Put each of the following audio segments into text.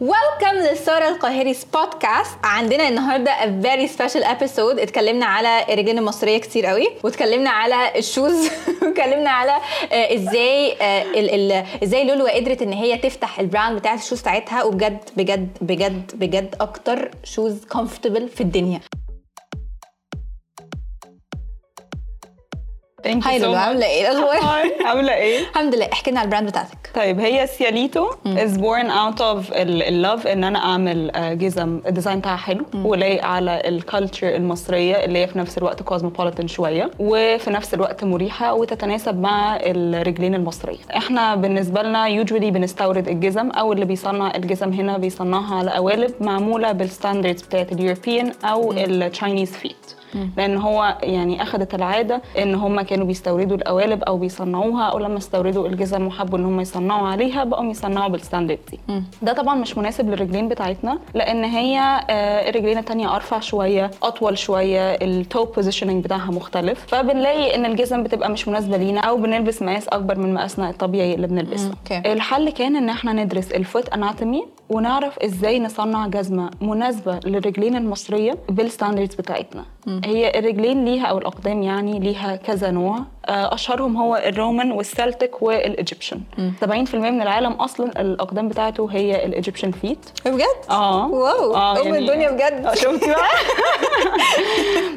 Welcome to سارة القاهري بودكاست عندنا النهارده a very special episode. اتكلمنا على الرجل المصرية كتير قوي واتكلمنا على ال shoes واتكلمنا على آه، إزاي آه، ال- ال- إزاي لولو قدرت إن هي تفتح ال brand بتاعت ال shoes بتاعتها وبجد بجد بجد بجد أكتر shoes comfortable في الدنيا. So لولو much. عاملة إيه الأخبار؟ Hi عاملة إيه؟ الحمد لله. احكي لنا على ال brand بتاعتك. طيب هي سياليتو is born out of ال love إن أنا أعمل آه، جزم ال design بتاعها حلو ولايق على ال culture المصرية اللي هي في نفس الوقت cosmopolitan شوية وفي نفس الوقت مريحة وتتناسب مع الرجلين المصرية. إحنا بالنسبة لنا usually بنستورد الجزم أو اللي بيصنع الجزم هنا بيصنعها على قوالب معمولة بال standards بتاعت ال European أو ال Chinese feet لأن هو يعني اخذت العادة إن هم كانوا بيستوردوا القوالب أو بيصنعوها أو لما استوردوا الجزم وحبوا إن هم يصنعوا عليها بقوا يصنعوا بال standard دي. ده طبعا مش مناسب للرجلين بتاعتنا لأن هي آه، الرجلين التانية أرفع شوية أطول شوية ال toe positioning بتاعها مختلف. فبنلاقي إن الجزم بتبقى مش مناسبة لينا أو بنلبس مقاس أكبر من مقاسنا الطبيعي اللي بنلبسه. الحل كان إن إحنا ندرس ال foot anatomy ونعرف إزاي نصنع جزمة مناسبة للرجلين المصرية بال standards بتاعتنا. هي الرجلين ليها أو الأقدام يعني ليها كذا نوع. آه، أشهرهم هو ال Roman وال Celtic وال Egyptian 70% من العالم أصلا الأقدام بتاعته هي ال Egyptian feet بجد؟ آه. Wow. آه، أم يعني- الدنيا بجد. آه، شفتي بقى؟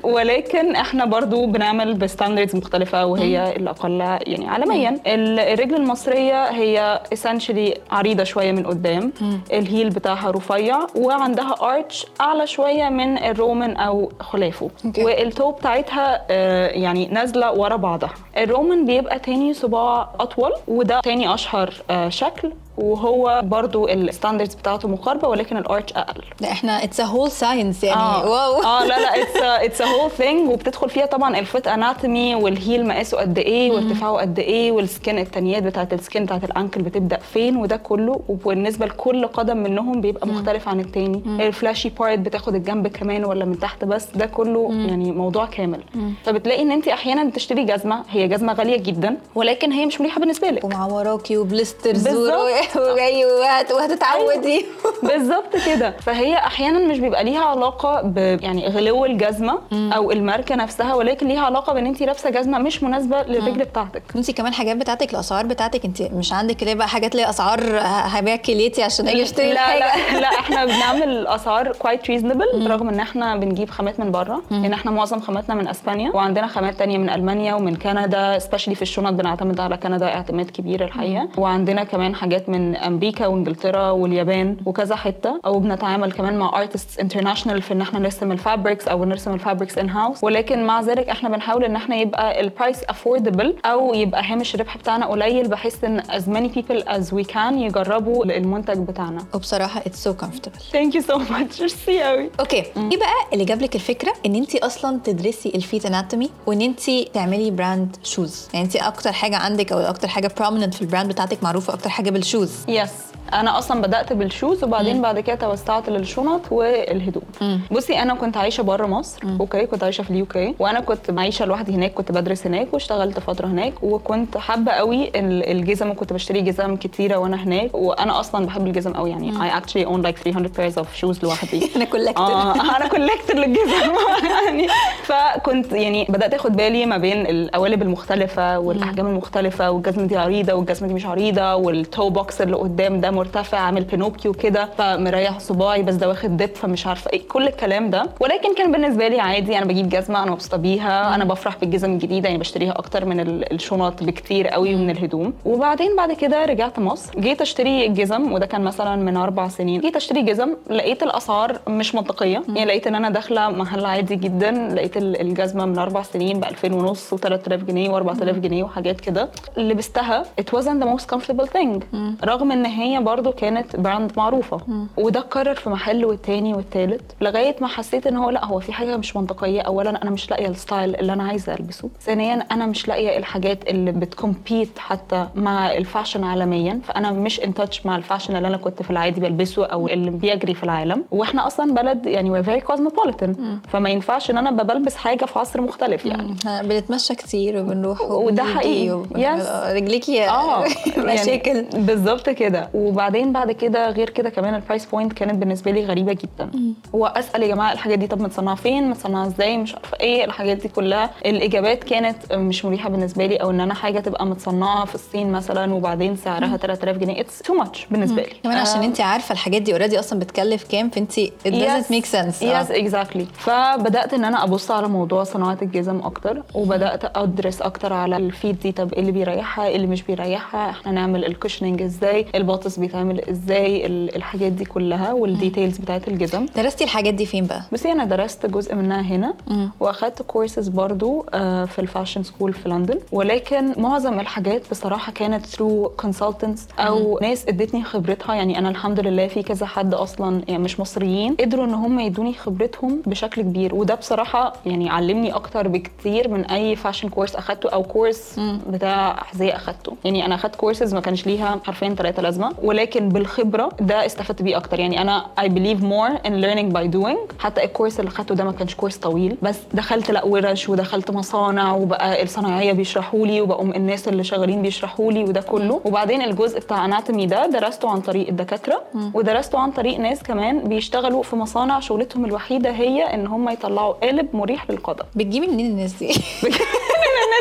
ولكن إحنا برضو بنعمل ب standards مختلفة وهي الأقل يعني عالميا. ال- الرجل المصرية هي essentially عريضة شوية من قدام. ال heel بتاعها رفيع وعندها arch أعلى شوية من ال Roman أو خلافه. Okay. وال toe بتاعتها آه، يعني نازلة ورا بعضها. ال Roman بيبقى تاني صباع أطول وده تاني أشهر آه، شكل. وهو برضو ال standards بتاعته مقاربة ولكن ال arch أقل. لا إحنا اتس ا هول ساينس يعني. آه. wow. آه لا لا it's it's a whole thing وبتدخل فيها طبعا ال foot anatomy وال heel مقاسه قد إيه وارتفاعه قد إيه وال skin التنيات بتاعت ال skin بتاعت ال ankle بتبدأ فين وده كله. وبالنسبة لكل قدم منهم بيبقى مختلف عن التاني. ال fleshy part بتاخد الجنب كمان ولا من تحت بس ده كله يعني موضوع كامل. فبتلاقي إن أنت أحيانا بتشتري جزمة هي جزمة غالية جدا ولكن هي مش مريحة بالنسبة لك. ومع وراكي و blisters بالظبط. وجاي وهت- وهتتعودي بالظبط كده. فهي أحيانا مش بيبقى ليها علاقة ب يعني غلو الجزمة أو الماركة نفسها ولكن ليها علاقة بإن انت لابسة جزمة مش مناسبة للرجل بتاعتك. انت كمان حاجات بتاعتك الأسعار بتاعتك انت مش عندك اللي هي بقى حاجات اللي هي اسعار هبيع كليتي عشان أجي أشتري لا لا لا إحنا بنعمل أسعار quite reasonable رغم إن إحنا بنجيب خامات من بره لأن إحنا معظم خاماتنا من أسبانيا وعندنا خامات تانية من ألمانيا ومن كندا specially في الشنط بنعتمد على كندا اعتماد كبير الحقيقة. وعندنا كمان حاجات من أمريكا وإنجلترا واليابان وكذا حتة. أو بنتعامل كمان مع artists international في إن إحنا نرسم ال fabrics أو نرسم ال fabrics in house ولكن مع ذلك إحنا بنحاول إن إحنا يبقى ال price affordable أو يبقى هامش الربح بتاعنا قليل بحيث إن as many people as we can يجربوا المنتج بتاعنا. وبصراحه it's so comfortable thank you so much merci قوي okay إيه بقى اللي جاب لك الفكرة؟ إن انت أصلا تدرسي ال feet anatomy وإن انت تعملي brand shoes يعني انت أكتر حاجة عندك أو أكتر حاجة prominent في ال brand بتاعتك معروفة أكتر حاجة بال shoes yes أنا أصلا بدأت بال shoes وبعدين بعد كده توسعت للشنط والهدوم. بصي أنا كنت عايشة بره مصر okay؟ كنت عايشة في ال UK وأنا كنت عايشه لوحدي هناك كنت بدرس هناك واشتغلت فترة هناك وكنت حابة قوي ال- الجزم وكنت بشتري جزم كتيرة وانا هناك. وأنا أصلا بحب الجزم قوي يعني. I actually own like 300 pairs of shoes لوحدي. أنا collector آه أنا collector للجزم. يعني فكنت يعني بدأت أخد بالي ما بين القوالب المختلفة والأحجام المختلفة والجزمة دي عريضة والجزمة دي مش عريضة وال toe box اللي قدام ده مرتفع عامل بينوكيو كده فمريح صباعي بس ده واخدة deep فمش عارفة إيه كل الكلام ده. ولكن كان بالنسبة لي عادي أنا بجيب جزمة أنا مبسوطه بيها أنا بفرح بالجزم الجديدة يعني بشتريها أكتر من ال- الشنط بكتير قوي من الهدوم. وبعدين بعد كده رجعت مصر جيت أشتري جزم وده كان مثلا من أربع سنين. جيت أشتري جزم لقيت الأسعار مش منطقية. يعني لقيت إن أنا داخلة محل عادي جدا لقيت ال- الجزمة من أربع سنين ب 2000 ونص و3000 جنيه و4000 جنيه وحاجات كده. لبستها it wasn't the most comfortable thing. رغم إن هي برضو كانت brand معروفة. وده اتكرر في محل والتاني والتالت لغاية ما حسيت إن هو لأ هو في حاجة مش منطقية. اولا أنا مش لاقية ال style اللي أنا عايزة ألبسه. ثانيا أنا مش لاقية الحاجات اللي بت compete حتى مع ال fashion عالميا. فأنا مش in touch مع ال fashion اللي أنا كنت في العادي بلبسه أو اللي بيجري في العالم. وإحنا أصلا بلد يعني we're very cosmopolitan. فما ينفعش إن أنا بلبس حاجة في عصر مختلف يعني. بنتمشى كتير وبنروح وده حقيقي. آه، رجليكي آه. مشاكل. يعني بالظبط كده. وبعدين بعد كده غير كده كمان ال price point كانت بالنسبة لي غريبة جدا. وأسأل يا جماعة الحاجات دي طب متصنعة فين؟ متصنعة إزاي؟ مش عارفة إيه؟ الحاجات دي كلها. الإجابات كانت مش مريحة بالنسبة لي أو إن أنا حاجة تبقى متصنعة في الصين مثلا وبعدين سعرها 3000 جنيه. it's too much بالنسبة لي. كمان عشان آه، انت عارفة الحاجات دي already أصلا بتكلف كام فانت doesn't make sense. آه. yes exactly فبدأت إن أنا أبص على موضوع صناعة الجزم أكتر وبدأت أدرس أكتر على ال feet دي طب إيه اللي بيريحها؟ إيه اللي مش بيريحها؟ إحنا نعمل ال cushioning إزاي؟ الباطس بيتعمل إزاي ال- الحاجات دي كلها وال details بتاعت الجزم. درستي الحاجات دي فين بقى؟ بس أنا درست جزء منها هنا وأخدت كورسز برضو آه، في ال fashion school في لندن. ولكن معظم الحاجات بصراحة كانت through consultants أو ناس إدتني خبرتها. يعني أنا الحمد لله في كذا حد أصلا يعني مش مصريين قدروا إن هم يدوني خبرتهم بشكل كبير. وده بصراحة يعني علمني أكتر بكتير من أي fashion course أخدته أو course بتاع أحذية أخدته. يعني أنا أخدت كورسز ما كانش ليها حرفيا ثلاثة لازمة. ولكن بالخبرة ده استفدت بيه أكتر. يعني أنا I believe more in learning by doing. حتى ال course اللي خدته ده ما كانش course طويل. بس دخلت لا ورش ودخلت مصانع وبقى الصناعية بيشرحوا لي وبقوا الناس اللي شغالين بيشرحوا لي وده كله. وبعدين الجزء بتاع anatomy ده درسته عن طريق الدكاترة. ودرسته عن طريق ناس كمان بيشتغلوا في مصانع. شغلتهم الوحيدة هي إن هم يطلعوا قالب مريح للقدم. بتجيبي منين الناس دي؟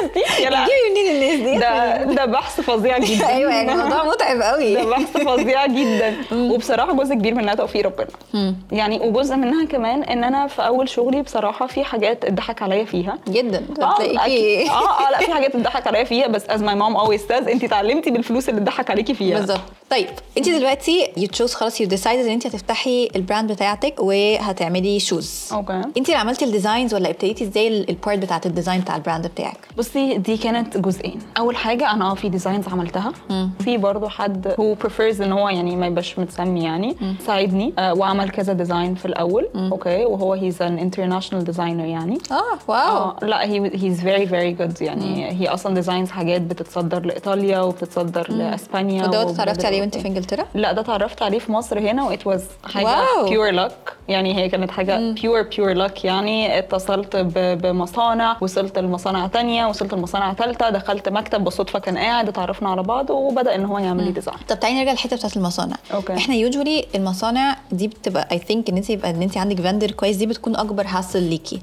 الناس دي؟ يا لا. بتجيبي منين الناس دي؟ ده ده بحث فظيع جدا. أيوه يعني الموضوع متعب قوي. ده بحث فظيع جدا. وبصراحة جزء كبير منها توفيق ربنا. يعني وجزء منها كمان إن أنا في أول شغلي بصراحة في حاجات اتضحك عليا فيها. جدا. آه أكيد. آه آه لأ في حاجات اتضحك عليا فيها بس as my mom always says انت اتعلمتي بالفلوس اللي اتضحك عليكي فيها. بالظبط. طيب انت دلوقتي you chose خلاص you decided ان انت هتفتحي ال brand بتاعتك وهتعملي shoes okay. انت اللي عملتي ال designs ولا ابتديتي إزاي ال part بتاعت ال design بتاع ال brand بتاعك؟ بصي دي كانت جزئين. أول حاجة أنا آه في designs عملتها. في برضو حد هو prefers إن هو يعني ما يبقاش متسمي يعني ساعدني. آه وعمل كذا design في الأول. okay. وهو he's an international designer يعني. آه wow. آه لا he he's very very good يعني. هي أصلا designs حاجات بتتصدر لإيطاليا وبتتصدر لإسبانيا ودوت وبلاد اتعرفتي عليه وانت في. إنجلترا؟ لا ده اتعرفت عليه في مصر هنا و it was حاجة. pure luck يعني هي كانت حاجة pure pure luck يعني اتصلت بمصانع وصلت لمصانع تانية وصلت لمصانع ثالثه دخلت مكتب بالصدفة كان قاعد اتعرفنا على بعض وبدأ إن هو يعمل لي design طب تعالي نرجع للحتة بتاعت المصانع. أوكي. إحنا usually المصانع دي بتبقى I think إن أنت يبقى إن أنت عندك vendor كويس دي بتكون أكبر hassle ليكي.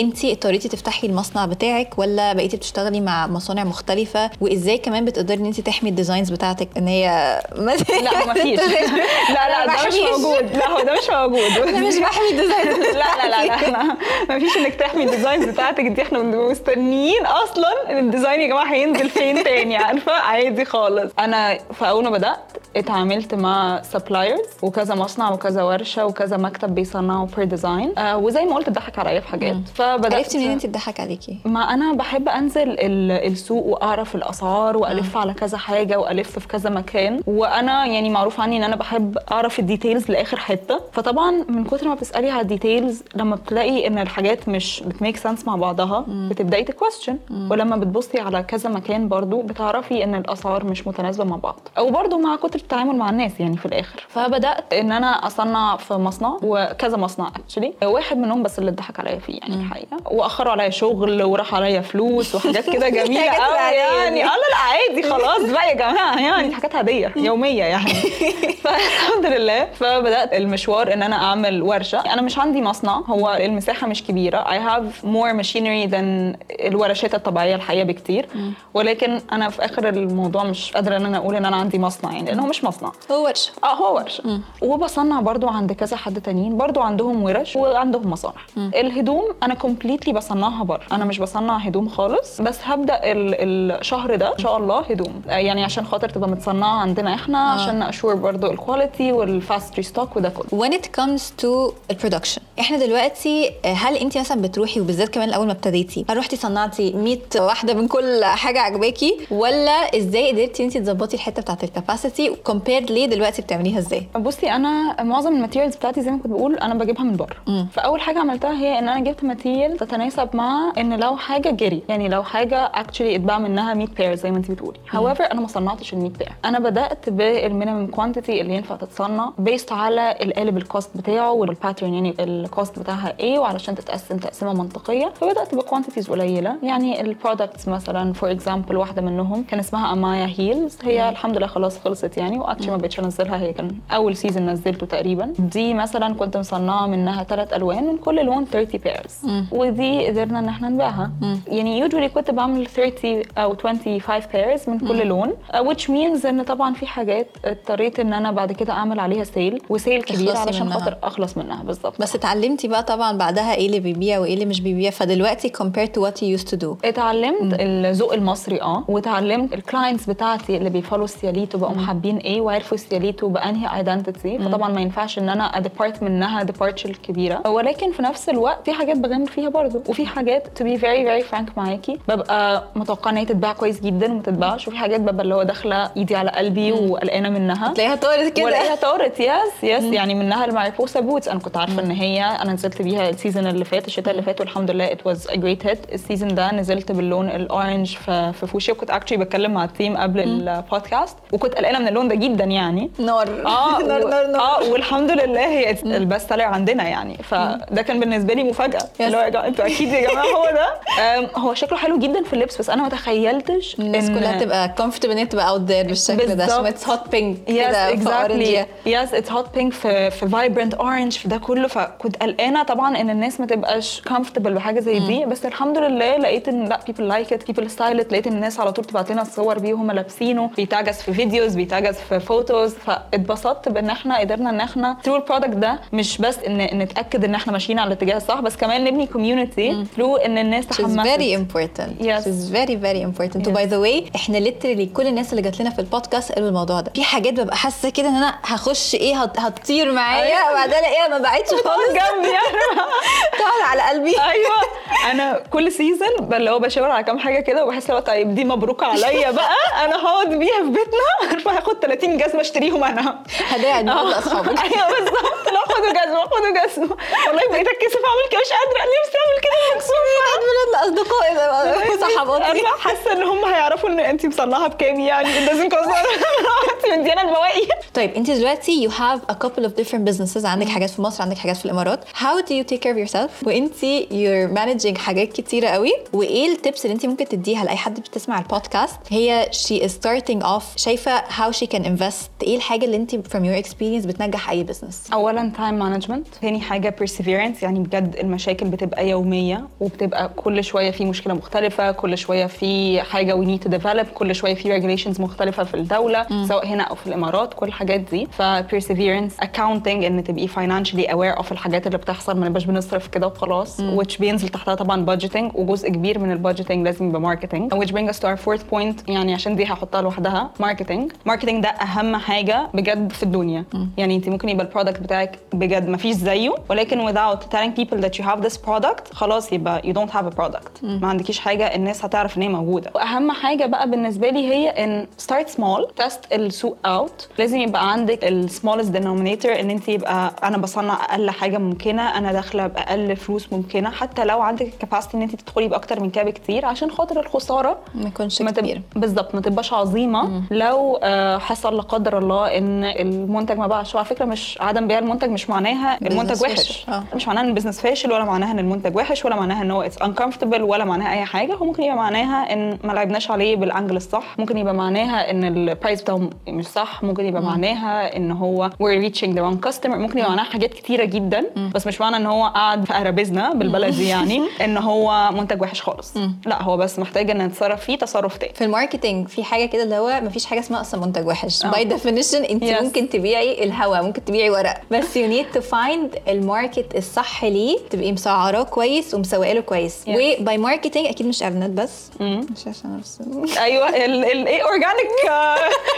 أنت اضطريتي تفتحي المصنع بتاعك ولا بقيتي بتشتغلي مع مصانع مختلفة؟ وإزاي كمان بتقدري إن أنت تحمي ال designs بتاعتك إن هي لا ما فيش. لا لا ده مش. موجود. لا هو ده مش موجود. أنا مش بحمي ال designs لا لا لا لا ما فيش انك تحمي ال designs بتاعتك دي. إحنا بنبقى مستنيين أصلا ال design يا جماعة هينزل فين تاني عارفة؟ عادي خالص. أنا في أول ما بدأت اتعاملت مع suppliers وكذا مصنع وكذا ورشة وكذا مكتب بيصنعوا per design آه وزي ما قلت اتضحك عليا في حاجات. فبدأت عرفتي منين انت تضحك عليكي؟ ما أنا بحب أنزل ال- السوق وأعرف الأسعار وألف على كذا حاجة وألف في كذا مكان. وأنا يعني معروف عني إن أنا بحب أعرف ال details لآخر حتة. فطبعا من كتر ما بتسألي على ال details لما بتلاقي إن الحاجات مش بت make sense مع بعضها بتبدأي ت question ولما بتبصي على كذا مكان برضو بتعرفي إن الأسعار مش متناسبة مع بعض. أو برضو مع كتر التعامل مع الناس يعني في الآخر. فبدأت إن أنا أصنع في مصنع وكذا مصنع actually واحد منهم بس اللي اتضحك عليا فيه يعني الحقيقة. وأخروا عليا شغل وراح عليا فلوس وحاجات كده جميلة قوي يعني. آه لا عادي خلاص بقى يا جماعة. يعني حاجات عاديه يومية يعني. فالحمد لله. فبدأت المشوار إن أنا أعمل ورشة. أنا مش عندي مصنع. هو المساحة مش كبيرة. I have more machinery than الورشات الطبيعية الحقيقة بكتير. ولكن أنا في آخر الموضوع مش قادرة إن أنا أقول إن أنا عندي مصنع يعني. لأن هو مش مصنع. هو ورشة. آه هو ورشة. وبصنع برضو عند كذا حد تانيين. برضو عندهم ورش وعندهم مصانع. الهدوم أنا كومبليتلي بصنعها بره. أنا مش بصنع هدوم خالص بس هبدأ ال- الشهر ده إن شاء الله هدوم. آه، يعني عشان خاطر تبقى متصنعة عندنا إحنا عشان ن ensure برضو ال quality وال fast restock وده كله. When it comes to ال production إحنا دلوقتي آه، هل انت مثلا بتروحي وبالذات كمان اول ما ابتديتي هل رحتي صنعتي 100 واحدة من كل حاجة عجباكي؟ ولا إزاي قدرتي انت تظبطي الحتة بتاعت ال capacity compared ل ايه دلوقتي بتعمليها إزاي؟ بصي أنا معظم ال materials بتاعتي زي ما كنت بقول أنا بجيبها من بره. فأول حاجة عملتها هي إن أنا جبت material تتناسب مع إن لو حاجة جري يعني لو حاجة actually اتباع منها 100 pair زي ما انت بتقولي. however أنا ما صنعتش ال 100 pair أنا بدأت بال minimum quantity اللي ينفع تتصنع based على القالب ال cost بتاعه وال pattern يعني ال cost بتاعها إيه وعلشان تتقسم تقسيمة منطقية. فبدأت ب quantities قليلة. يعني ال products مثلا for example واحدة منهم كان اسمها امايا heels هي الحمد لله خلاص خلصت يعني. يعني و actually ما بقتش أنزلها. هي كان أول season نزلته تقريبا. دي مثلا كنت مصنعة منها ثلاث ألوان من كل لون 30 pairs ودي قدرنا إن إحنا نبيعها. يعني usually كنت بعمل 30 أو 25 pairs من كل لون. Uh, which means إن طبعا في حاجات اضطريت إن أنا بعد كده أعمل عليها sale و sale كبير علشان. خاطر أخلص منها. بالظبط. بس اتعلمتي بقى طبعا بعدها إيه اللي بيبيع وإيه اللي مش بيبيع؟ فدلوقتي compared to what you used to do. اتعلمت الذوق المصري آه واتعلمت ال clients بتاعتي اللي بي follow وا سياليتو بقوا حابين إيه وعرفوا سياليتو بأنهي identity فطبعا ما ينفعش إن أنا أ depart منها departure كبيرة. ولكن في نفس الوقت في حاجات بغامر فيها برضو وفي حاجات to be very very frank معاكي ببقى متوقعة إن هي تتباع كويس جدا وما تتباعش وفي حاجات ببقى اللي هو داخلة إيدي على قلبي وقلقانة منها. تلاقيها طارت كده. ولاقيها طارت yes yes يعني منها الماريبوسا boots أنا كنت عارفة إن هي أنا نزلت بيها ال season اللي فات الشتاء اللي فات والحمد لله it was a great hit ال season ده نزلت باللون ال orange في في فوشي وكنت actually بتكلم مع ال team قبل البودكاست وكنت قلقانة من اللون ده جدا يعني. نار. آه نار نار نار. آه والحمد لله هي ال best seller عندنا يعني. فده كان بالنسبة لي مفاجأة. اللي هو يا جماعة أنتوا أكيد يا جماعة هو ده. هو شكله حلو جدا في اللبس بس أنا ما تخيلتش الناس إن- كلها تبقى comfortable إن هي تبقى out there بالشكل ده عشان. It's hot pink كده exactly. yes it's hot pink في في vibrant orange في ده كله. فكنت قلقانة طبعا إن الناس ما تبقاش comfortable بحاجه زي دي. بس الحمد لله لقيت إن لأ people like it people style لقيت الناس على طول تبعت لنا الصور بيه وهم لابسينه. بيتاجز في فيديوز بيتاجز في فوتوز فاتبسطت بإن إحنا قدرنا إن إحنا through ال product ده مش بس إن نتأكد إن إحنا ماشيين على الاتجاه الصح بس كمان نبني community through إن الناس important. Yes. Which is very very important. Yes. و by the way إحنا literally كل الناس اللي جات لنا في البودكاست قالوا الموضوع ده. في حاجات ببقى حاسة كده إن أنا هخش إيه هت- هتطير معايا أيوة. وبعدين الاقيها ما بعتش خالص جنبي تقعد على قلبي. أيوه أنا كل سيزون اللي هو بشاور على كام حاجة كده وبحس لو طيب دي مبروك عليا بقى أنا هقعد بيها في بيتنا هاخد 30 جزمة اشتريهم أنا. هدايا عيد ميلاد لاصحابك. أيوه بالظبط. لا خدوا جزمة خدوا جزمة. والله بقيت أتكسف أعمل كده مش قادرة. نفسي أعمل كده مكسوفه عيد ميلاد لاصدقائي ده صحباتي. أنا حاسة إن هم هيعرفوا إن انت مصنعه بكام يعني. Cost انت مديانا البواقي. طيب انت دلوقتي you have a couple of different businesses. عندك حاجات في مصر عندك حاجات في الإمارات. How do you take care of yourself? وانت you're managing حاجات كتيرة قوي. وإيه ال tips اللي انت ممكن تديها لأي حد بتسمع البودكاست هي she is starting off شايفة how she can invest إيه الحاجة اللي انت from your experience بتنجح أي business اولا time management تاني حاجة perseverance يعني بجد المشاكل بتبقى يومية وبتبقى كل شوية في مشكلة مختلفة كل شوية في حاجة we need to develop كل شوية في regulations مختلفة في الدولة سواء هنا أو في الإمارات كل الحاجات دي. ف perseverance accounting إن تبقي financially aware of الحاجات اللي بتحصل ما نبقاش بنصرف كده وخلاص which بينزل تحتها طبعا budgeting وجزء كبير من البادجيتنج لازم يبقى marketing which brings us to our fourth point يعني عشان دي هحطها لوحدها marketing. marketing ده أهم حاجة بجد في الدنيا. يعني انت ممكن يبقى ال product بتاعك بجد ما فيش زيه ولكن without telling people that you have this product خلاص يبقى you don't have a product. ما عندكيش حاجة الناس هتعرف إن هي موجودة. وأهم حاجة بقى بالنسبة لي هي إن start small test السوق out. لازم يبقى عندك ال smallest denominator إن انت يبقى أنا بصنع أقل حاجة ممكنة أنا داخلة بأقل فلوس ممكنة. حتى لو عندك ال capacity إن انت تدخلي بأكتر من كده بكتير عشان خاطر الخسارة ما تب... كتير. بالظبط ما تبقاش عظيمة. لو آه، حصل لا قدر الله إن المنتج ما باعش وعلى فكرة مش عدم بيع المنتج مش معناها المنتج وحش. آه. مش معناها إن ال business فاشل ولا معناها إن المنتج وحش ولا معناها إن هو it's uncomfortable ولا معناها أي حاجة. هو ممكن يبقى معناها إن ما لعبناش عليه بال angle الصح. ممكن يبقى معناها إن ال price بتاعه مش صح. ممكن يبقى معناها إن هو we're reaching the wrong customer. ممكن يبقى معناها حاجات كتيرة جدا. بس مش معنى إن هو قاعد في أرابيزنا بالبلدي يعني إن هو منتج وحش خالص. لا هو بس محتاج إن نتصرف فيه تصرف تاني. في ال marketing في حاجة كده اللي هو مفيش حاجة اسمها أصلا منتج وحش. آه. by definition انت Yes. ممكن تبيعي الهواء ممكن تبيعي ورق. بس you need to find ال market الصح ليه تبقي مسعراه كويس ومسوقه له كويس. Yes. وباي marketing أكيد مش اعلانات بس. مش عشان بس أيوه ال ال إيه organic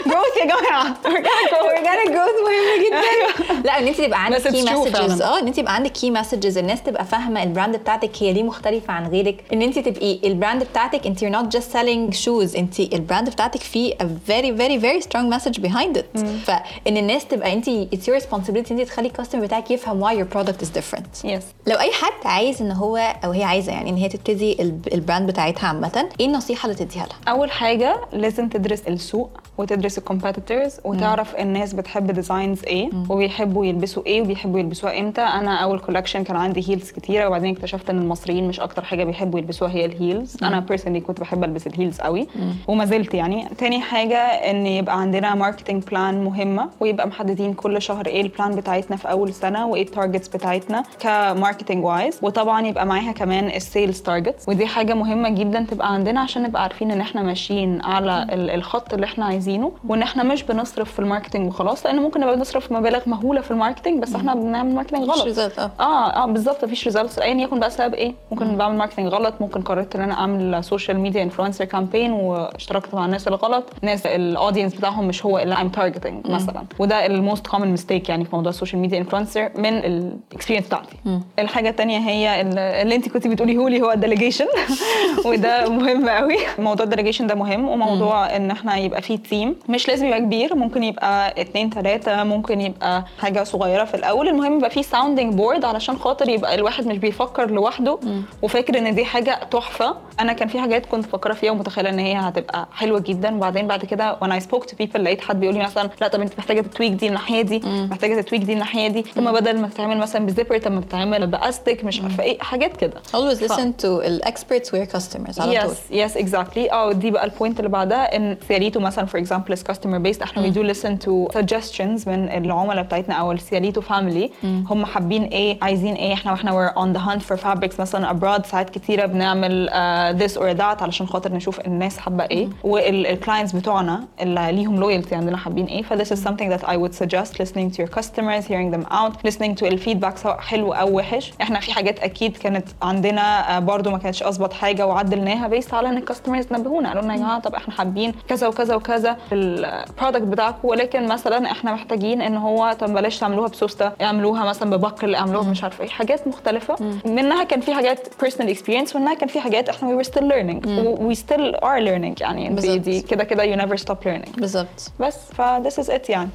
growth يا جماعة. اورجانيك اورجانيك جروث مهم جدا. لا إن أنت تبقى عندك key messages. آه إن أنت يبقى عندك key messages الناس تبقى فاهمة ال brand بتاعتك هي ليه مختلفة عن غيرك. إن أنت تبقي ال brand بتاعتك أنت you're not just selling shoes. أنت ال brand بتاعتك فيه a very very very strong message behind it. فان الناس تبقى انت it's your responsibility انت تخلي ال customer بتاعك يفهم why your product is different. yes لو أي حد عايز إن هو أو هي عايزة يعني إن هي تبتدي ال ب- ال brand بتاعتها عامة إيه النصيحة اللي تديها لها؟ أول حاجة لازم تدرس السوق وتدرس ال competitors وتعرف الناس بتحب designs إيه وبيحبوا يلبسوا إيه وبيحبوا يلبسوها إمتى. أنا أول collection كان عندي heels كتيرة وبعدين اكتشفت إن المصريين مش أكتر حاجة بيحبوا يلبسوها هي ال heels أنا personally كنت بحب ألبس ال heels قوي وما زلت يعني. تاني حاجة إن يبقى عندنا marketing plan مهمة ويبقى محددين كل شهر إيه ال plan بتاعتنا في أول سنة وايه ال targets بتاعتنا ك marketing wise وطبعا يبقى معاها كمان ال sales targets ودي حاجة مهمة جدا تبقى عندنا عشان نبقى عارفين إن إحنا ماشيين على ال- الخط اللي إحنا عايزينه وإن إحنا مش بنصرف في ال marketing وخلاص لأن ممكن نبقى بنصرف مبالغ مهولة في ال marketing بس إحنا بنعمل marketing غلط. result، آه. آه آه بالظبط مفيش results ايا يكن بقى السبب إيه ممكن بعمل marketing غلط ممكن قررت إن أنا أعمل social media influencer campaign واشتركت مع الناس الغلط ناس ال audience بتاعهم مش هو اللي I'm targeting مثلا. وده ال most common mistake يعني في موضوع ال social media influencer من ال experience بتاعتي. الحاجة الثانية هي ال- اللي انت كنت بتقوليه لي هو ال delegation وده مهم قوي. موضوع ال delegation ده مهم. وموضوع إن إحنا يبقى فيه team مش لازم يبقى كبير. ممكن يبقى اتنين تلاتة. ممكن يبقى حاجة صغيرة في الأول. المهم يبقى فيه sounding board علشان خاطر يبقى الواحد مش بيفكر لوحده. وفاكر إن دي حاجة تحفة. أنا كان في حاجات كنت مفكره فيها ومتخيلة إن هي هتبقى حلوة جدا. وبعدين بعد كده وأنا spoke to people لقيت حد بيقول لي مثلا لا طب أنت محتاجة تت tweak دي الناحية دي محتاجة تت tweak دي الناحية دي. ثم بدل ما تتعمل مثلا ب zipper طب ما تتعمل بأستك مش عارفة إيه حاجات كده. Always listen to experts who are customers على طول. يس يس اكزاكتلي آه دي بقى ال point اللي بعدها إن سياليتو مثلا for example customer based إحنا we do listen to suggestions من العملاء بتاعتنا أو السياليتو family هم حابين إيه عايزين إيه. إحنا وإحنا we're on the hunt for fabrics مثلا abroad ساعات كتيرة بنعمل this or that علشان خاطر نشوف الناس حابة إيه. وال clients بتوعنا اللي ليهم loyalty عندنا حابين إيه. ف this is something that I would suggest listening to your customers hearing them out listening to ال feedback سواء حلو أو وحش. إحنا في حاجات أكيد كانت عندنا آه، برضو ما كانتش أظبط حاجة وعدلناها based على إن ال customers نبهونا. قالوا لنا يا جماعة طب إحنا حابين كذا وكذا وكذا في ال product بتاعكم. ولكن مثلا إحنا محتاجين إن هو طب بلاش تعملوها بسوستة اعملوها مثلا ب buckle اعملوها مش عارفة إيه. حاجات مختلفة. منها كان في حاجات personal experience ومنها كان في حاجات إحنا we were still learning. we still are learning يعني. دي, بالظبط. دي كده كده you never stop learning. بالظبط. بس ف this is it يعني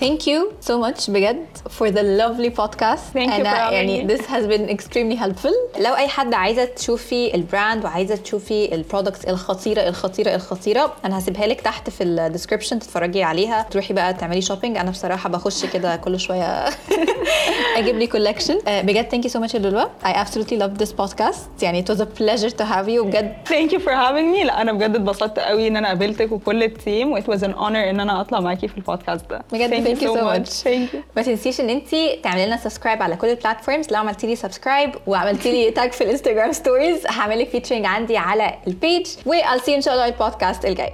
Thank you so much بجد for the lovely podcast. Thank you for أنا يعني me. this has been extremely helpful. لو أي حد عايزة تشوفي ال brand وعايزة تشوفي ال products الخطيرة الخطيرة الخطيرة أنا هسيبها لك تحت في ال description تتفرجي عليها. تروحي بقى تعملي shopping أنا بصراحة بخش كده كل شوية أجيب لي collection بجد thank you so much يا لولو. I absolutely loved this podcast. يعني it was a pleasure to have you. بجد. Thank you for having me. لا أنا بجد اتبسطت قوي إن أنا قابلتك وكل ال team و it was an honor إن أنا أطلع معاكي في البودكاست ده. بجد so much. Thank you. ما تنسيش ان انت تعملي لنا subscribe على كل ال platforms لو عملتي لي subscribe وعملتي لي tag في الانستجرام stories هعمل لك featuring عندي على ال page و I'll see you ان شاء الله البودكاست الجاي